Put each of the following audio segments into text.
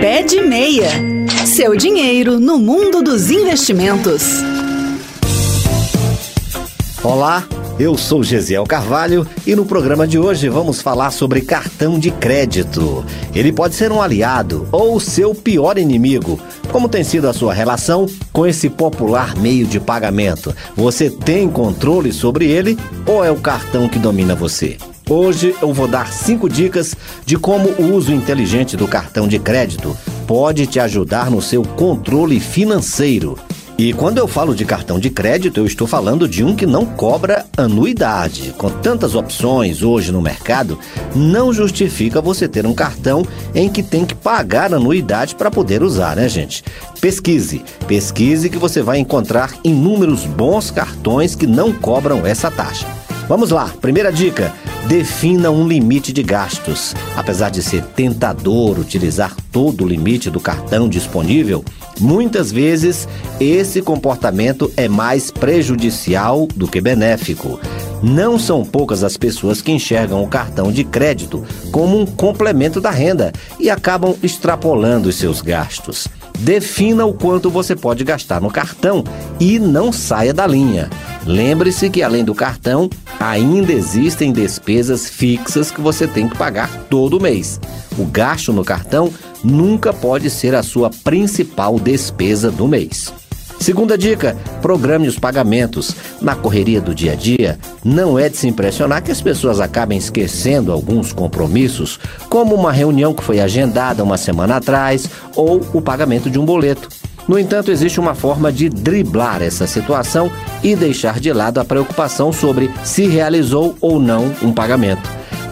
Pé de Meia. Seu dinheiro no mundo dos investimentos. Olá, eu sou Gesiel Carvalho e no programa de hoje vamos falar sobre cartão de crédito. Ele pode ser um aliado ou seu pior inimigo. Como tem sido a sua relação com esse popular meio de pagamento? Você tem controle sobre ele ou é o cartão que domina você? Hoje eu vou dar cinco dicas de como o uso inteligente do cartão de crédito pode te ajudar no seu controle financeiro. E quando eu falo de cartão de crédito, eu estou falando de um que não cobra anuidade. Com tantas opções hoje no mercado, não justifica você ter um cartão em que tem que pagar anuidade para poder usar, né, gente? Pesquise, pesquise que você vai encontrar inúmeros bons cartões que não cobram essa taxa. Vamos lá, primeira dica: defina um limite de gastos. Apesar de ser tentador utilizar todo o limite do cartão disponível, muitas vezes esse comportamento é mais prejudicial do que benéfico. Não são poucas as pessoas que enxergam o cartão de crédito como um complemento da renda e acabam extrapolando os seus gastos. Defina o quanto você pode gastar no cartão e não saia da linha. Lembre-se que além do cartão, ainda existem despesas fixas que você tem que pagar todo mês. O gasto no cartão nunca pode ser a sua principal despesa do mês. Segunda dica: programe os pagamentos. Na correria do dia a dia, não é de se impressionar que as pessoas acabem esquecendo alguns compromissos, como uma reunião que foi agendada uma semana atrás ou o pagamento de um boleto. No entanto, existe uma forma de driblar essa situação e deixar de lado a preocupação sobre se realizou ou não um pagamento.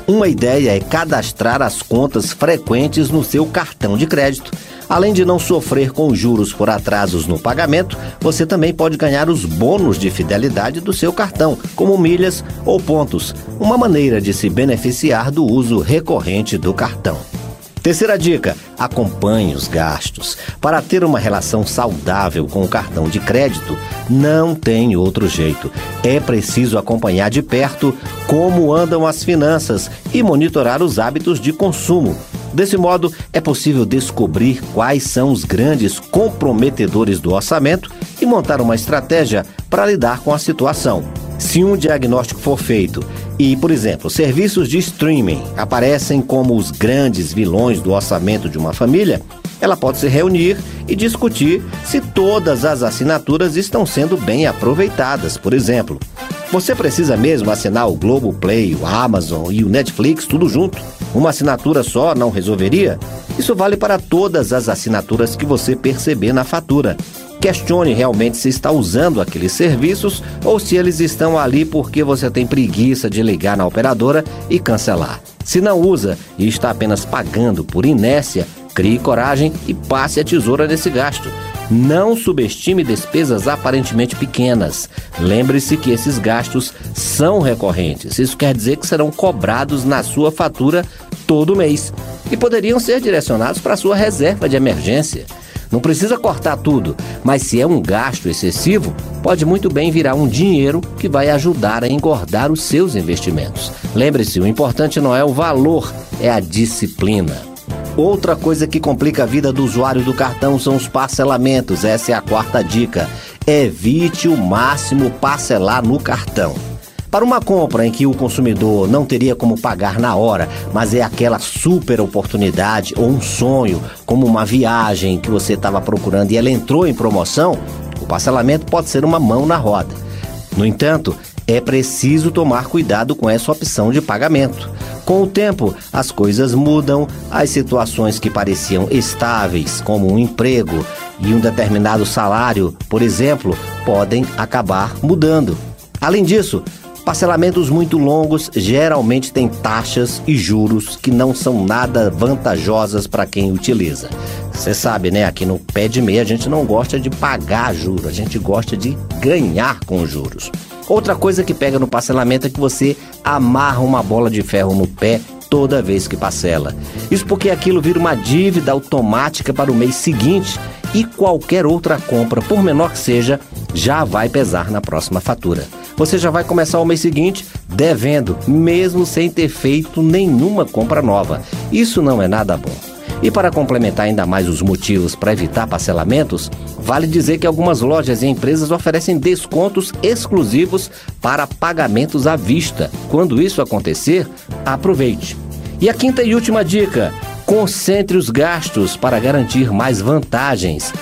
Uma ideia é cadastrar as contas frequentes no seu cartão de crédito. Além de não sofrer com juros por atrasos no pagamento, você também pode ganhar os bônus de fidelidade do seu cartão, como milhas ou pontos, uma maneira de se beneficiar do uso recorrente do cartão. Terceira dica: acompanhe os gastos. Para ter uma relação saudável com o cartão de crédito, não tem outro jeito. É preciso acompanhar de perto como andam as finanças e monitorar os hábitos de consumo. Desse modo, é possível descobrir quais são os grandes comprometedores do orçamento e montar uma estratégia para lidar com a situação. Se um diagnóstico for feito e, por exemplo, serviços de streaming aparecem como os grandes vilões do orçamento de uma família, ela pode se reunir e discutir se todas as assinaturas estão sendo bem aproveitadas, por exemplo. Você precisa mesmo assinar o Globoplay, o Amazon e o Netflix tudo junto? Uma assinatura só não resolveria? Isso vale para todas as assinaturas que você perceber na fatura. Questione realmente se está usando aqueles serviços ou se eles estão ali porque você tem preguiça de ligar na operadora e cancelar. Se não usa e está apenas pagando por inércia, crie coragem e passe a tesoura nesse gasto. Não subestime despesas aparentemente pequenas. Lembre-se que esses gastos são recorrentes. Isso quer dizer que serão cobrados na sua fatura todo mês e poderiam ser direcionados para sua reserva de emergência. Não precisa cortar tudo, mas se é um gasto excessivo, pode muito bem virar um dinheiro que vai ajudar a engordar os seus investimentos. Lembre-se, o importante não é o valor, é a disciplina. Outra coisa que complica a vida do usuário do cartão são os parcelamentos. Essa é a quarta dica. Evite o máximo parcelar no cartão. Para uma compra em que o consumidor não teria como pagar na hora, mas é aquela super oportunidade ou um sonho, como uma viagem que você estava procurando e ela entrou em promoção, o parcelamento pode ser uma mão na roda. No entanto, é preciso tomar cuidado com essa opção de pagamento. Com o tempo, as coisas mudam, as situações que pareciam estáveis, como um emprego e um determinado salário, por exemplo, podem acabar mudando. Além disso, Parcelamentos muito longos geralmente têm taxas e juros que não são nada vantajosas para quem utiliza. Você sabe, né? Aqui no pé de meia a gente não gosta de pagar juros, a gente gosta de ganhar com juros. Outra coisa que pega no parcelamento é que você amarra uma bola de ferro no pé toda vez que parcela. Isso porque aquilo vira uma dívida automática para o mês seguinte e qualquer outra compra, por menor que seja, já vai pesar na próxima fatura. Você já vai começar o mês seguinte devendo, mesmo sem ter feito nenhuma compra nova. Isso não é nada bom. E para complementar ainda mais os motivos para evitar parcelamentos, vale dizer que algumas lojas e empresas oferecem descontos exclusivos para pagamentos à vista. Quando isso acontecer, aproveite. E a quinta e última dica: concentre os gastos para garantir mais vantagens.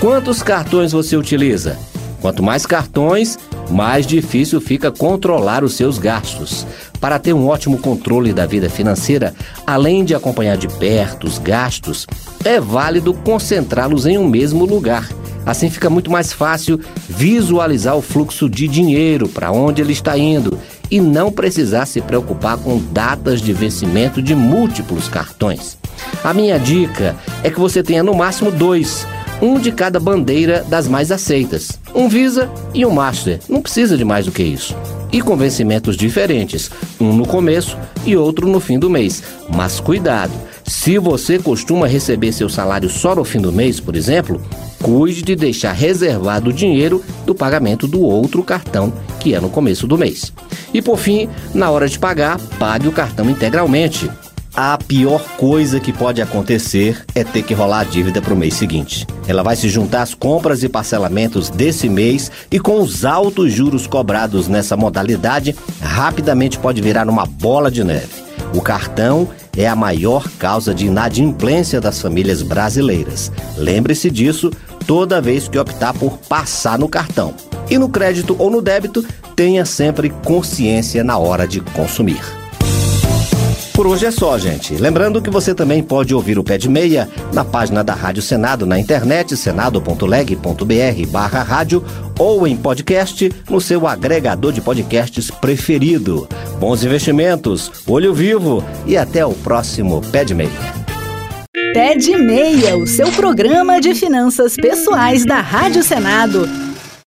Quantos cartões você utiliza? Quanto mais cartões, mais difícil fica controlar os seus gastos. Para ter um ótimo controle da vida financeira, além de acompanhar de perto os gastos, é válido concentrá-los em um mesmo lugar. Assim fica muito mais fácil visualizar o fluxo de dinheiro, para onde ele está indo, e não precisar se preocupar com datas de vencimento de múltiplos cartões. A minha dica é que você tenha no máximo dois um de cada bandeira das mais aceitas, um Visa e um Master. Não precisa de mais do que isso. E com vencimentos diferentes, um no começo e outro no fim do mês. Mas cuidado, se você costuma receber seu salário só no fim do mês, por exemplo, cuide de deixar reservado o dinheiro do pagamento do outro cartão, que é no começo do mês. E por fim, na hora de pagar, pague o cartão integralmente. A pior coisa que pode acontecer é ter que rolar a dívida para o mês seguinte. Ela vai se juntar às compras e parcelamentos desse mês e com os altos juros cobrados nessa modalidade, rapidamente pode virar uma bola de neve. O cartão é a maior causa de inadimplência das famílias brasileiras. Lembre-se disso toda vez que optar por passar no cartão. E no crédito ou no débito, tenha sempre consciência na hora de consumir. Por hoje é só, gente. Lembrando que você também pode ouvir o Pé de Meia na página da Rádio Senado na internet, senado.leg.br barra rádio ou em podcast no seu agregador de podcasts preferido. Bons investimentos, olho vivo e até o próximo Pé de Meia. Pé de Meia, o seu programa de finanças pessoais da Rádio Senado.